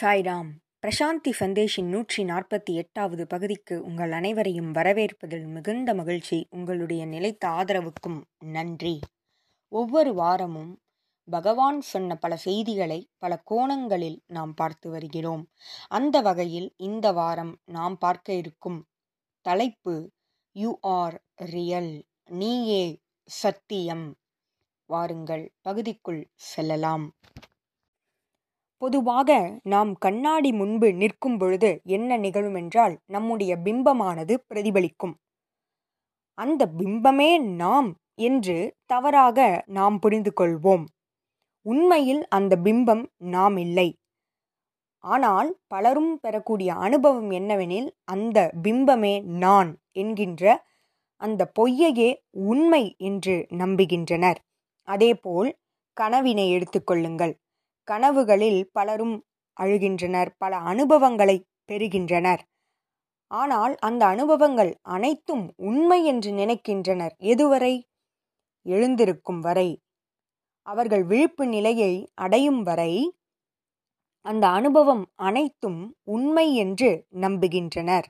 சாய்ராம் பிரசாந்தி சந்தேஷின் நூற்றி நாற்பத்தி எட்டாவது பகுதிக்கு உங்கள் அனைவரையும் வரவேற்பதில் மிகுந்த மகிழ்ச்சி. உங்களுடைய நிலைத்த ஆதரவுக்கும் நன்றி. ஒவ்வொரு வாரமும் பகவான் சொன்ன பல செய்திகளை பல கோணங்களில் நாம் பார்த்து வருகிறோம். அந்த வகையில் இந்த வாரம் நாம் பார்க்க இருக்கும் தலைப்பு யூ ஆர் ரியல் நீயே சத்தியம். வாருங்கள் பகுதிக்குள் செல்லலாம். பொதுவாக நாம் கண்ணாடி முன்பு நிற்கும் பொழுது என்ன நிகழுமென்றால் நம்முடைய பிம்பமானது பிரதிபலிக்கும். அந்த பிம்பமே நாம் என்று தவறாக நாம் புரிந்து கொள்வோம் உண்மையில் அந்த பிம்பம் நாம் இல்லை. ஆனால் பலரும் பெறக்கூடிய அனுபவம் என்னவெனில் அந்த பிம்பமே நான் என்கின்ற அந்த பொய்யையே உண்மை என்று நம்புகின்றனர். அதேபோல் கனவினை எடுத்துக்கொள்ளுங்கள். கனவுகளில் பலரும் அழுகின்றனர் பல அனுபவங்களை பெறுகின்றனர். ஆனால் அந்த அனுபவங்கள் அனைத்தும் உண்மை என்று நினைக்கின்றனர். எதுவரை? எழுந்திருக்கும் வரை. அவர்கள் விழிப்பு நிலையை அடையும் வரை அந்த அனுபவம் அனைத்தும் உண்மை என்று நம்புகின்றனர்.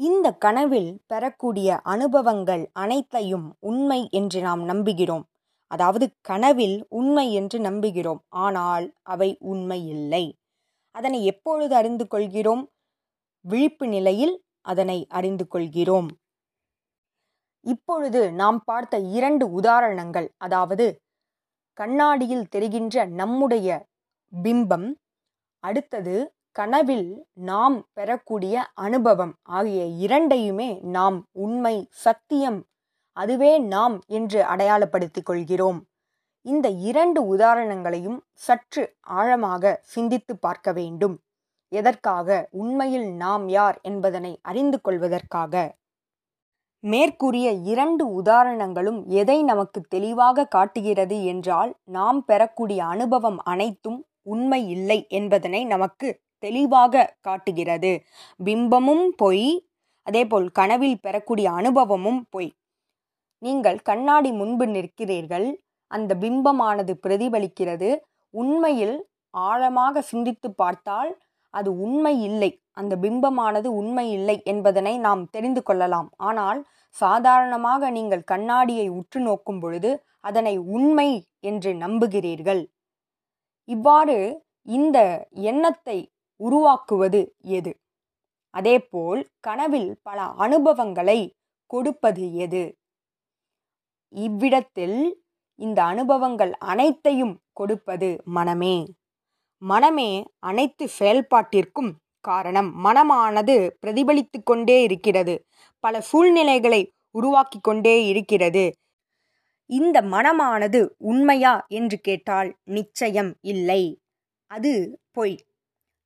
இந்த கனவில் பெறக்கூடிய அனுபவங்கள் அனைத்தையும் உண்மை என்று நாம் நம்புகிறோம். அதாவது கனவில் உண்மை என்று நம்புகிறோம். ஆனால் அவை உண்மை இல்லை. அதனை எப்பொழுது அறிந்து கொள்கிறோம்? விழிப்பு நிலையில் அதனை அறிந்து கொள்கிறோம். இப்பொழுது நாம் பார்த்த இரண்டு உதாரணங்கள். அதாவது கண்ணாடியில் தெரிகின்ற நம்முடைய பிம்பம் அடுத்தது கனவில் நாம் பெறக்கூடிய அனுபவம் ஆகிய இரண்டையுமே நாம் உண்மை சத்தியம் அதுவே நாம் என்று அடையாளப்படுத்திக் கொள்கிறோம் இந்த இரண்டு உதாரணங்களையும் சற்று ஆழமாக சிந்தித்து பார்க்க வேண்டும். எதற்காக உண்மையில் நாம் யார் என்பதனை அறிந்து கொள்வதற்காக. மேற்கூறிய இரண்டு உதாரணங்களும் எதை நமக்கு தெளிவாக காட்டுகிறது என்றால் நாம் பெறக்கூடிய அனுபவம் அனைத்தும் உண்மை இல்லை என்பதனை நமக்கு தெளிவாக காட்டுகிறது. பிம்பமும் பொய் அதேபோல் கனவில் பெறக்கூடிய அனுபவமும் பொய். நீங்கள் கண்ணாடி முன்பு நிற்கிறீர்கள். அந்த பிம்பமானது பிரதிபலிக்கிறது. உண்மையில் ஆழமாக சிந்தித்து பார்த்தால் அது உண்மை இல்லை. அந்த பிம்பமானது உண்மை இல்லை என்பதனை நாம் தெரிந்து கொள்ளலாம். ஆனால் சாதாரணமாக நீங்கள் கண்ணாடியை உற்று நோக்கும் பொழுது அதனை உண்மை என்று நம்புகிறீர்கள். இவ்வாறு இந்த எண்ணத்தை உருவாக்குவது எது? அதேபோல் கனவில் பல அனுபவங்களை கொடுப்பது எது? இவ்விடத்தில் இந்த அனுபவங்கள் அனைத்தையும் கொடுப்பது மனமே. மனமே அனைத்து செயல்பாட்டிற்கும் காரணம். மனமானது பிரதிபலித்து கொண்டே இருக்கிறது. பல சூழ்நிலைகளை உருவாக்கி கொண்டே இருக்கிறது. இந்த மனமானது உண்மையா என்று கேட்டால் நிச்சயம் இல்லை. அது பொய்.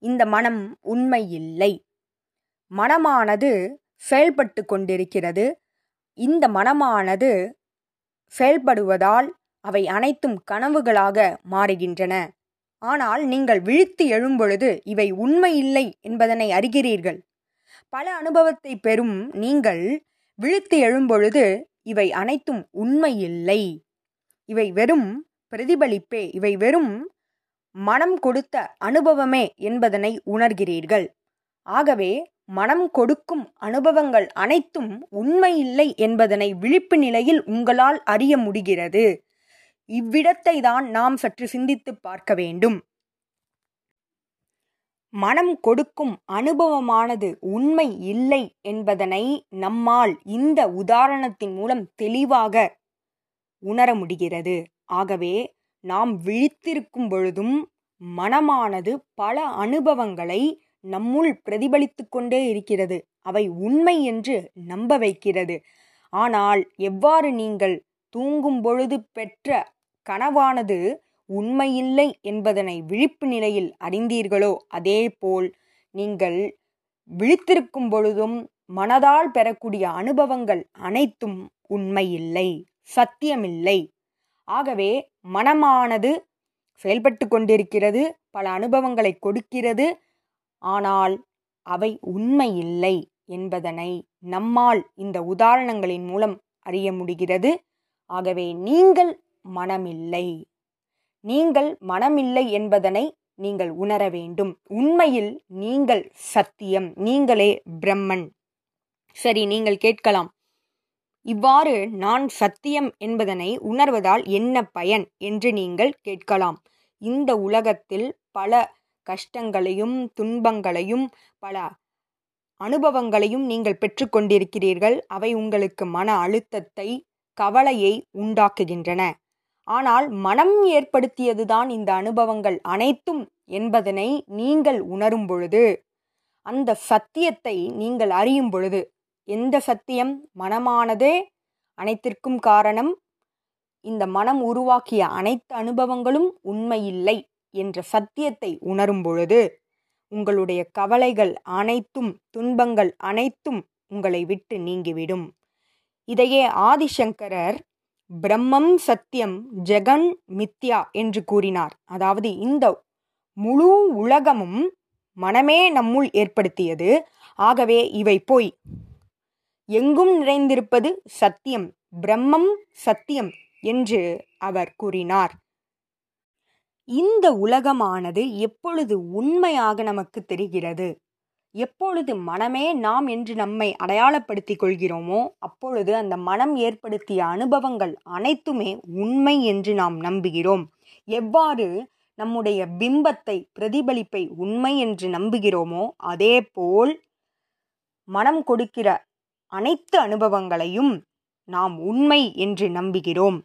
இந்த மனம் உண்மை இல்லை மனமானது செயல்பட்டு கொண்டிருக்கிறது. இந்த மனமானது செயல்படுவதால் அவை அனைத்தும் கனவுகளாக மாறுகின்றன. ஆனால் நீங்கள் விழித்து எழும்பொழுது இவை உண்மை இல்லை என்பதனை அறிகிறீர்கள். பல அனுபவத்தை பெறும் நீங்கள் விழித்து எழும்பொழுது இவை அனைத்தும் உண்மை இல்லை இவை வெறும் பிரதிபலிப்பே இவை வெறும் மனம் கொடுத்த அனுபவமே என்பதனை உணர்கிறீர்கள். ஆகவே மனம் கொடுக்கும் அனுபவங்கள் அனைத்தும் உண்மை இல்லை என்பதனை விழிப்பு நிலையில் உங்களால் அறிய முடிகிறது. இவ்விடத்தை தான் நாம் சற்று சிந்தித்து பார்க்க வேண்டும். மனம் கொடுக்கும் அனுபவமானது உண்மை இல்லை என்பதனை நம்மால் இந்த உதாரணத்தின் மூலம் தெளிவாக உணர முடிகிறது. ஆகவே நாம் விழித்திருக்கும் பொழுதும் மனமானது பல அனுபவங்களை நம்முள் பிரதிபலித்து கொண்டே இருக்கிறது. அவை உண்மை என்று நம்ப வைக்கிறது. ஆனால் எவ்வாறு நீங்கள் தூங்கும் பொழுது பெற்ற கனவானது உண்மையில்லை என்பதனை விழிப்பு நிலையில் அறிந்தீர்களோ? அதேபோல் நீங்கள் விழித்திருக்கும் பொழுதும் மனதால் பெறக்கூடிய அனுபவங்கள் அனைத்தும் உண்மையில்லை சத்தியமில்லை. ஆகவே மனமானது செயல்பட்டு கொண்டிருக்கிறது பல அனுபவங்களை கொடுக்கிறது ஆனால் அவை உண்மையில்லை என்பதனை நம்மால் இந்த உதாரணங்களின் மூலம் அறிய முடிகிறது. ஆகவே நீங்கள் மனமில்லை. நீங்கள் மனமில்லை என்பதனை நீங்கள் உணர வேண்டும். உண்மையில் நீங்கள் சத்தியம். நீங்களே பிரம்மன். சரி நீங்கள் கேட்கலாம். இவ்வாறு நான் சத்தியம் என்பதனை உணர்வதால் என்ன பயன் என்று நீங்கள் கேட்கலாம். இந்த உலகத்தில் பல கஷ்டங்களையும் துன்பங்களையும் பல அனுபவங்களையும் நீங்கள் பெற்றுக்கொண்டிருக்கிறீர்கள் அவை உங்களுக்கு மன அழுத்தத்தை கவலையை உண்டாக்குகின்றன. ஆனால் மனம் ஏற்படுத்தியதுதான் இந்த அனுபவங்கள் அனைத்தும் என்பதனை நீங்கள் உணரும் பொழுது அந்த சத்தியத்தை நீங்கள் அறியும் பொழுது எந்த சத்தியம்? மனமானதே அனைத்திற்கும் காரணம். இந்த மனம் உருவாக்கிய அனைத்து அனுபவங்களும் உண்மையில்லை. என்ற சத்தியத்தை உணரும் பொழுது உங்களுடைய கவலைகள் அனைத்தும் துன்பங்கள் அனைத்தும் உங்களை விட்டு நீங்கிவிடும். இதையே ஆதிசங்கரர் பிரம்மம் சத்தியம் ஜெகன் மித்யா என்று கூறினார். அதாவது இந்த முழு உலகமும் மனமே நம்முள் ஏற்படுத்தியது. ஆகவே இவை போய் எங்கும் நிறைந்திருப்பது சத்தியம் பிரம்மம் சத்தியம் என்று அவர் கூறினார். இந்த உலகமானது எப்பொழுது உண்மையாக நமக்கு தெரிகிறது? எப்பொழுது மனமே நாம் என்று நம்மை அடையாளப்படுத்திக் கொள்கிறோமோ அப்பொழுது அந்த மனம் ஏற்படுத்திய அனுபவங்கள் அனைத்துமே உண்மை என்று நாம் நம்புகிறோம். எவ்வாறு நம்முடைய பிம்பத்தை பிரதிபலிப்பை உண்மை என்று நம்புகிறோமோ அதேபோல் மனம் கொடுக்கிற அனைத்து அனுபவங்களையும் நாம் உண்மை என்று நம்புகிறோம்.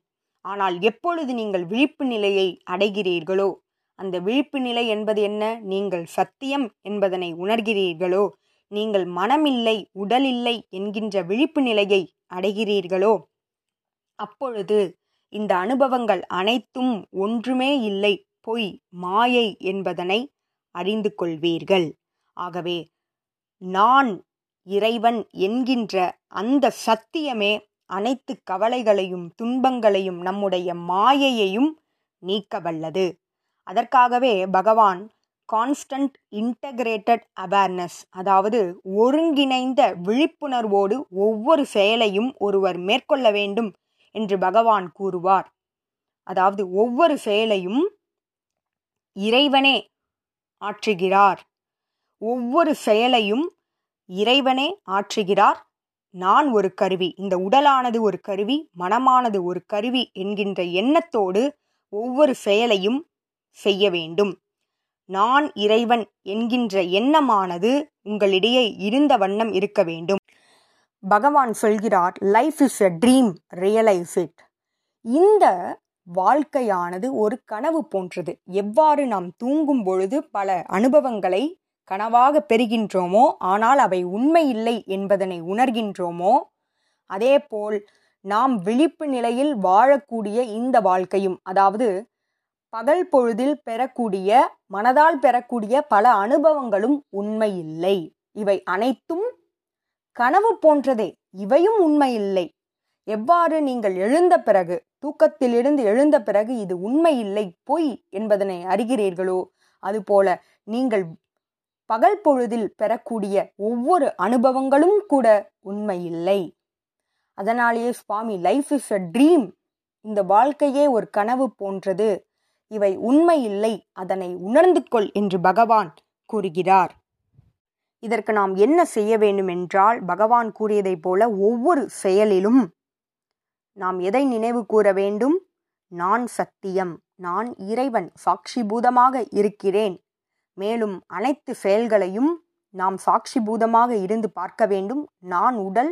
ஆனால் எப்பொழுது நீங்கள் விழிப்பு நிலையை அடைகிறீர்களோ அந்த விழிப்பு நிலை என்பது என்ன? நீங்கள் சத்தியம் என்பதனை உணர்கிறீர்களோ நீங்கள் மனமில்லை உடலில்லை என்கின்ற விழிப்பு நிலையை அடைகிறீர்களோ அப்பொழுது இந்த அனுபவங்கள் அனைத்தும் ஒன்றுமே இல்லை. பொய் மாயை என்பதனை அறிந்து கொள்வீர்கள். ஆகவே நான் இறைவன் என்கின்ற அந்த சத்தியமே அனைத்து கவலைகளையும் துன்பங்களையும் நம்முடைய மாயையையும் நீக்க வல்லது அதற்காகவே பகவான் கான்ஸ்டன்ட் இன்டகிரேட்டட் அவேர்னஸ் அதாவது ஒருங்கிணைந்த விழிப்புணர்வோடு ஒவ்வொரு செயலையும் ஒருவர் மேற்கொள்ள வேண்டும் என்று பகவான் கூறுவார். அதாவது ஒவ்வொரு செயலையும் இறைவனே ஆற்றுகிறார். ஒவ்வொரு செயலையும் இறைவனே ஆற்றுகிறார். நான் ஒரு கருவி இந்த உடலானது ஒரு கருவி மனமானது ஒரு கருவி என்கின்ற எண்ணத்தோடு ஒவ்வொரு செயலையும் செய்ய வேண்டும். நான் இறைவன் என்கின்ற எண்ணமானது உங்களிடையே இருந்த வண்ணம் இருக்க வேண்டும். பகவான் சொல்கிறார் life is a dream realise it இந்த வாழ்க்கையானது ஒரு கனவு போன்றது. எவ்வாறு நாம் தூங்கும் பொழுது பல அனுபவங்களை கனவாக பெறுகின்றோமோ? ஆனால் அவை உண்மை இல்லை என்பதனை உணர்கின்றோமோ? அதேபோல் நாம் விழிப்பு நிலையில் வாழக்கூடிய இந்த வாழ்க்கையும் அதாவது பகல் பொழுதில் பெறக்கூடிய மனதால் பெறக்கூடிய பல அனுபவங்களும் உண்மையில்லை. இவை அனைத்தும் கனவு போன்றதே இவையும் உண்மையில்லை. எவ்வாறு நீங்கள் எழுந்த பிறகு தூக்கத்திலிருந்து எழுந்த பிறகு இது உண்மையில்லை பொய் என்பதனை அறிகிறீர்களோ அதுபோல நீங்கள் பகல் பொழுதில் பெறக்கூடிய ஒவ்வொரு அனுபவங்களும் கூட உண்மை இல்லை அதனாலேயே Swami life is a dream இந்த வாழ்க்கையே ஒரு கனவு போன்றது. இவை உண்மை இல்லை அதனை உணர்ந்து கொள் என்று பகவான் கூறுகிறார். இதற்கு நாம் என்ன செய்ய வேண்டும் என்றால் பகவான் கூறியதைப் போல ஒவ்வொரு செயலிலும் நாம் எதை நினைவு கூற வேண்டும்? நான் சத்தியம் நான் இறைவன் சாட்சிபூதமாக இருக்கிறேன். மேலும் அனைத்து செயல்களையும் நாம் சாட்சிபூதமாக இருந்து பார்க்க வேண்டும். நான் உடல்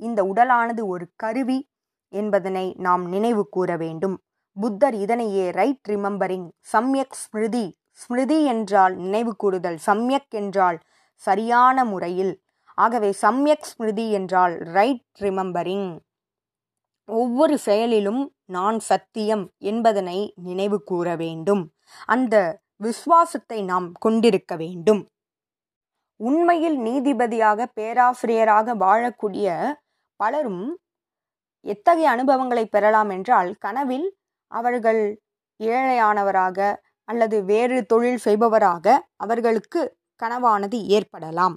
இந்த உடலானது ஒரு கருவி என்பதனை நாம் நினைவு கூற வேண்டும். புத்தர் இதனையே ரைட் ரிமெம்பரிங் சம்யக் ஸ்மிருதி ஸ்மிருதி என்றால் நினைவு கூறுதல் சம்யக் என்றால் சரியான முறையில். ஆகவே சம்யக் ஸ்மிருதி என்றால் ரைட் ரிமெம்பரிங். ஒவ்வொரு செயலிலும் நான் சத்தியம் என்பதனை நினைவு கூற வேண்டும். அந்த விசுவாசத்தை நாம் கொண்டிருக்க வேண்டும். உண்மையில் நீதிபதியாக பேராசிரியராக வாழக்கூடிய பலரும் எத்தகைய அனுபவங்களை பெறலாம் என்றால் கனவில் அவர்கள் ஏழையானவராக அல்லது வேறு தொழில் செய்பவராக அவர்களுக்கு கனவானது ஏற்படலாம்.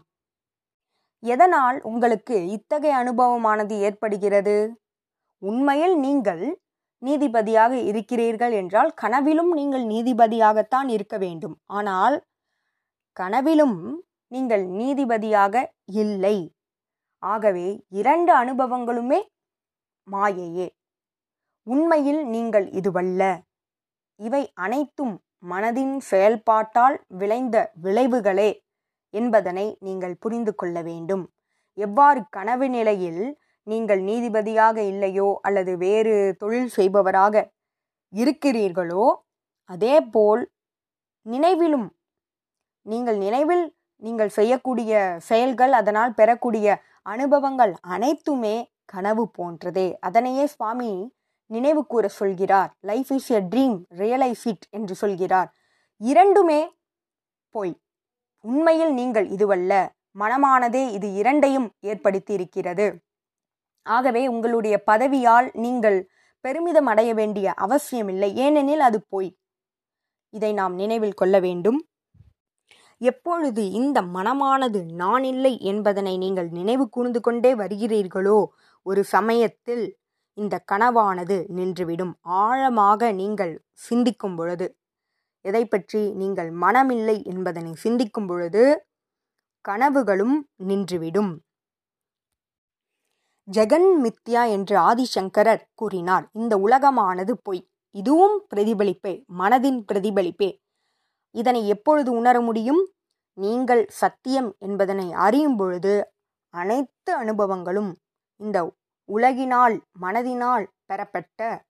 எதனால் உங்களுக்கு இத்தகைய அனுபவமானது ஏற்படுகிறது? உண்மையில் நீங்கள் நீதிபதியாக இருக்கிறீர்கள் என்றால் கனவிலும் நீங்கள் நீதிபதியாகத்தான் இருக்க வேண்டும். ஆனால் கனவிலும் நீங்கள் நீதிபதியாக இல்லை. ஆகவே இரண்டு அனுபவங்களுமே மாயையே. உண்மையில் நீங்கள் இதுவல்ல. இவை அனைத்தும் மனதின் செயல்பாட்டால் விளைந்த விளைவுகளே என்பதனை நீங்கள் புரிந்து கொள்ள வேண்டும். எவ்வாறு கனவு நிலையில் நீங்கள் நீதிபதியாக இல்லையோ அல்லது வேறு தொழில் செய்பவராக இருக்கிறீர்களோ அதேபோல் நினைவிலும் நீங்கள் நினைவில் நீங்கள் செய்யக்கூடிய செயல்கள் அதனால் பெறக்கூடிய அனுபவங்கள் அனைத்துமே கனவு போன்றதே. அதனையே சுவாமி நினைவு கூற சொல்கிறார். Life is a dream realise it என்று சொல்கிறார். இரண்டுமே பொய் உண்மையில் நீங்கள் இதுவல்ல மனமானதே இது இரண்டையும் ஏற்படுத்தி இருக்கிறது ஆகவே உங்களுடைய பதவியால் நீங்கள் பெருமிதம் அடைய வேண்டிய அவசியமில்லை. ஏனெனில் அது பொய். இதை நாம் நினைவில் கொள்ள வேண்டும். எப்பொழுது இந்த மனமானது நான் இல்லை என்பதனை நீங்கள் நினைவு கூர்ந்து கொண்டே வருகிறீர்களோ ஒரு சமயத்தில் இந்த கனவானது நின்றுவிடும். ஆழமாக நீங்கள் சிந்திக்கும் பொழுது எதை பற்றி நீங்கள் மனமில்லை என்பதனை சிந்திக்கும் பொழுது கனவுகளும் நின்றுவிடும். ஜெகன் மித்யா என்று ஆதிசங்கரர் கூறினார். இந்த உலகமானது பொய். இதுவும் பிரதிபலிப்பே மனதின் பிரதிபலிப்பே. இதனை எப்பொழுது உணர முடியும்? நீங்கள் சத்தியம் என்பதனை அறியும் பொழுது அனைத்து அனுபவங்களும் இந்த உலகினால் மனதினால் பெறப்பட்ட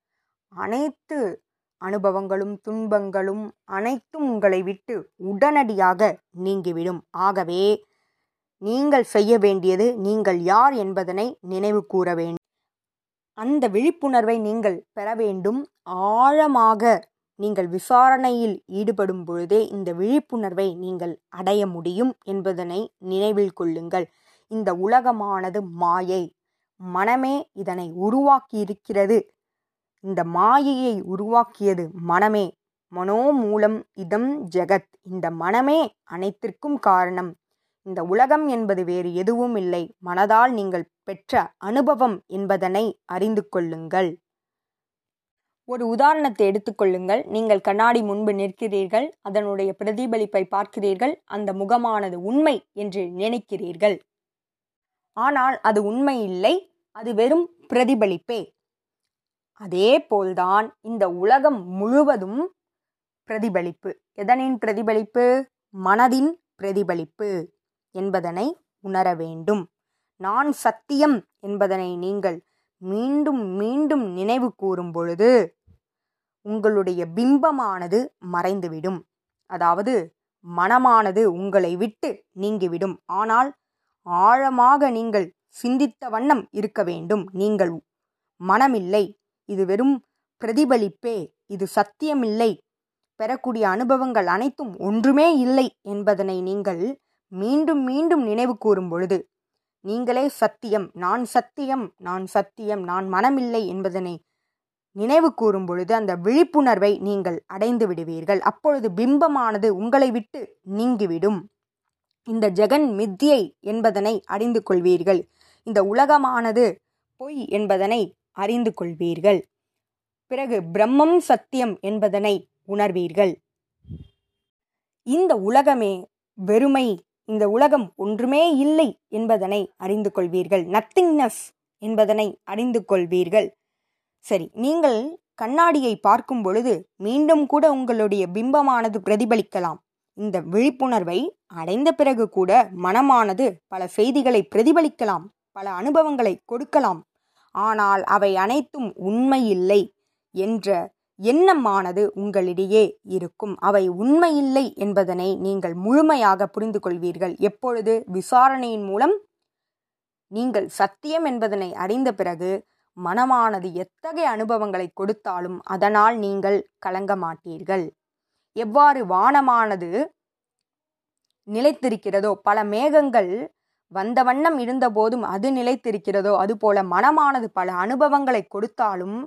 அனைத்து அனுபவங்களும் துன்பங்களும் அனைத்தும் உங்களை விட்டு உடனடியாக நீங்கிவிடும். ஆகவே நீங்கள் செய்ய வேண்டியது நீங்கள் யார் என்பதனை நினைவு கூற வேண்டும். அந்த விழிப்புணர்வை நீங்கள் பெற வேண்டும். ஆழமாக நீங்கள் விசாரணையில் ஈடுபடும் பொழுதே இந்த விழிப்புணர்வை நீங்கள் அடைய முடியும் என்பதனை நினைவில் கொள்ளுங்கள். இந்த உலகமானது மாயை. மனமே இதனை உருவாக்கி இருக்கிறது இந்த மாயையை உருவாக்கியது மனமே. மனோ மூலம் இதம் ஜெகத். இந்த மனமே அனைத்திற்கும் காரணம். இந்த உலகம் என்பது வேறு எதுவும் இல்லை. மனதால் நீங்கள் பெற்ற அனுபவம் என்பதனை அறிந்து கொள்ளுங்கள். ஒரு உதாரணத்தை எடுத்துக்கொள்ளுங்கள் நீங்கள் கண்ணாடி முன்பு நிற்கிறீர்கள். அதனுடைய பிரதிபலிப்பை பார்க்கிறீர்கள். அந்த முகமானது உண்மை என்று நினைக்கிறீர்கள். ஆனால் அது உண்மை இல்லை. அது வெறும் பிரதிபலிப்பே. அதே போல்தான் இந்த உலகம் முழுவதும் பிரதிபலிப்பு. எதனின் பிரதிபலிப்பு? மனதின் பிரதிபலிப்பு. என்பதனை உணர வேண்டும். நான் சத்தியம் என்பதனை நீங்கள் மீண்டும் மீண்டும் நினைவு கூறும் பொழுது உங்களுடைய பிம்பமானது மறைந்துவிடும். அதாவது மனமானது உங்களை விட்டு நீங்கிவிடும். ஆனால் ஆழமாக நீங்கள் சிந்தித்த வண்ணம் இருக்க வேண்டும். நீங்கள் மனமில்லை இது வெறும் பிரதிபலிப்பே இது சத்தியமில்லை. பெறக்கூடிய அனுபவங்கள் அனைத்தும் ஒன்றுமே இல்லை என்பதனை நீங்கள் மீண்டும் மீண்டும் நினைவு கூறும் பொழுது நீங்களே சத்தியம் நான் சத்தியம் நான் சத்தியம் நான் மனமில்லை என்பதனை நினைவு கூறும் பொழுது அந்த விழிப்புணர்வை நீங்கள் அடைந்து விடுவீர்கள். அப்பொழுது பிம்பமானது உங்களை விட்டு நீங்கிவிடும். இந்த ஜெகன் மித்தியை என்பதனை அறிந்து கொள்வீர்கள். இந்த உலகமானது பொய் என்பதனை அறிந்து கொள்வீர்கள். பிறகு பிரம்மம் சத்தியம் என்பதனை உணர்வீர்கள். இந்த உலகமே வெறுமை இந்த உலகம் ஒன்றுமே இல்லை என்பதனை அறிந்து கொள்வீர்கள். நத்திங்னஸ் என்பதனை அறிந்து கொள்வீர்கள். சரி நீங்கள் கண்ணாடியை பார்க்கும் பொழுது மீண்டும் கூட உங்களுடைய பிம்பமானது பிரதிபலிக்கலாம். இந்த விழிப்புணர்வை அடைந்த பிறகு கூட மனமானது பல செய்திகளை பிரதிபலிக்கலாம் பல அனுபவங்களை கொடுக்கலாம். ஆனால் அவை அனைத்தும் உண்மையில்லை என்ற எண்ணமானது உங்களிடையே இருக்கும். அவை உண்மையில்லை என்பதனை நீங்கள் முழுமையாக புரிந்து கொள்வீர்கள் எப்பொழுது? விசாரணையின் மூலம் நீங்கள் சத்தியம் என்பதனை அறிந்த பிறகு மனமானது எத்தகைய அனுபவங்களை கொடுத்தாலும் அதனால் நீங்கள் கலங்க மாட்டீர்கள். எவ்வாறு வானமானது நிலைத்திருக்கிறதோ பல மேகங்கள் வந்த வண்ணம் இருந்தபோதும் அது நிலைத்திருக்கிறதோ அதுபோல மனமானது பல அனுபவங்களை கொடுத்தாலும்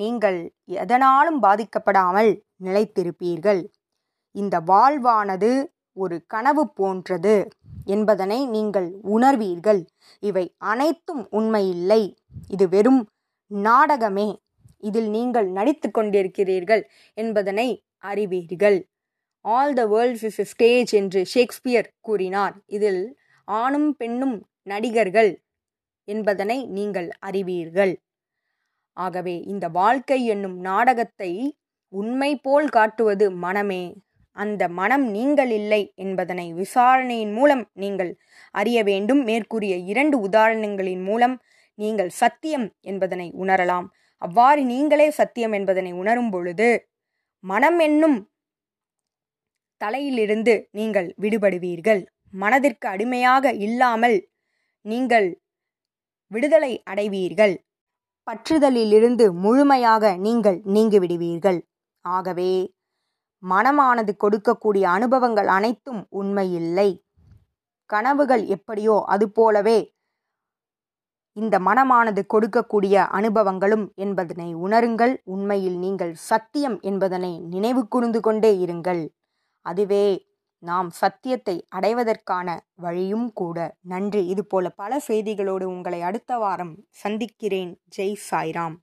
நீங்கள் எதனாலும் பாதிக்கப்படாமல் நிலைத்திருப்பீர்கள். இந்த வாழ்வானது ஒரு கனவு போன்றது என்பதனை நீங்கள் உணர்வீர்கள். இவை அனைத்தும் உண்மையில்லை. இது வெறும் நாடகமே. இதில் நீங்கள் நடித்து கொண்டிருக்கிறீர்கள் என்பதனை அறிவீர்கள். All the world's is stage என்று ஷேக்ஸ்பியர் கூறினார். இதில் ஆணும் பெண்ணும் நடிகர்கள் என்பதனை நீங்கள் அறிவீர்கள். ஆகவே இந்த வாழ்க்கை என்னும் நாடகத்தை உண்மை போல் காட்டுவது மனமே. அந்த மனம் நீங்கள் இல்லை என்பதனை விசாரணையின் மூலம் நீங்கள் அறிய வேண்டும். மேற்கூறிய இரண்டு உதாரணங்களின் மூலம் நீங்கள் சத்தியம் என்பதனை உணரலாம். அவ்வாறு நீங்களே சத்தியம் என்பதனை உணரும் பொழுது மனம் என்னும் தலையிலிருந்து நீங்கள் விடுபடுவீர்கள். மனதிற்கு அடிமையாக இல்லாமல் நீங்கள் விடுதலை அடைவீர்கள். பற்றுதலிலிருந்து முழுமையாக நீங்கள் நீங்கிவிடுவீர்கள். ஆகவே மனமானது கொடுக்கக்கூடிய அனுபவங்கள் அனைத்தும் உண்மையில்லை. கனவுகள் எப்படியோ அதுபோலவே இந்த மனமானது கொடுக்கக்கூடிய அனுபவங்களும் என்பதனை உணருங்கள். உண்மையில் நீங்கள் சத்தியம் என்பதனை நினைவு கூர்ந்து கொண்டே இருங்கள். அதுவே நாம் சத்தியத்தை அடைவதற்கான வழியும் கூட. நன்றி. இதுபோல பல செய்திகளோடு உங்களை அடுத்த வாரம் சந்திக்கிறேன். ஜெய் சாய்ராம்.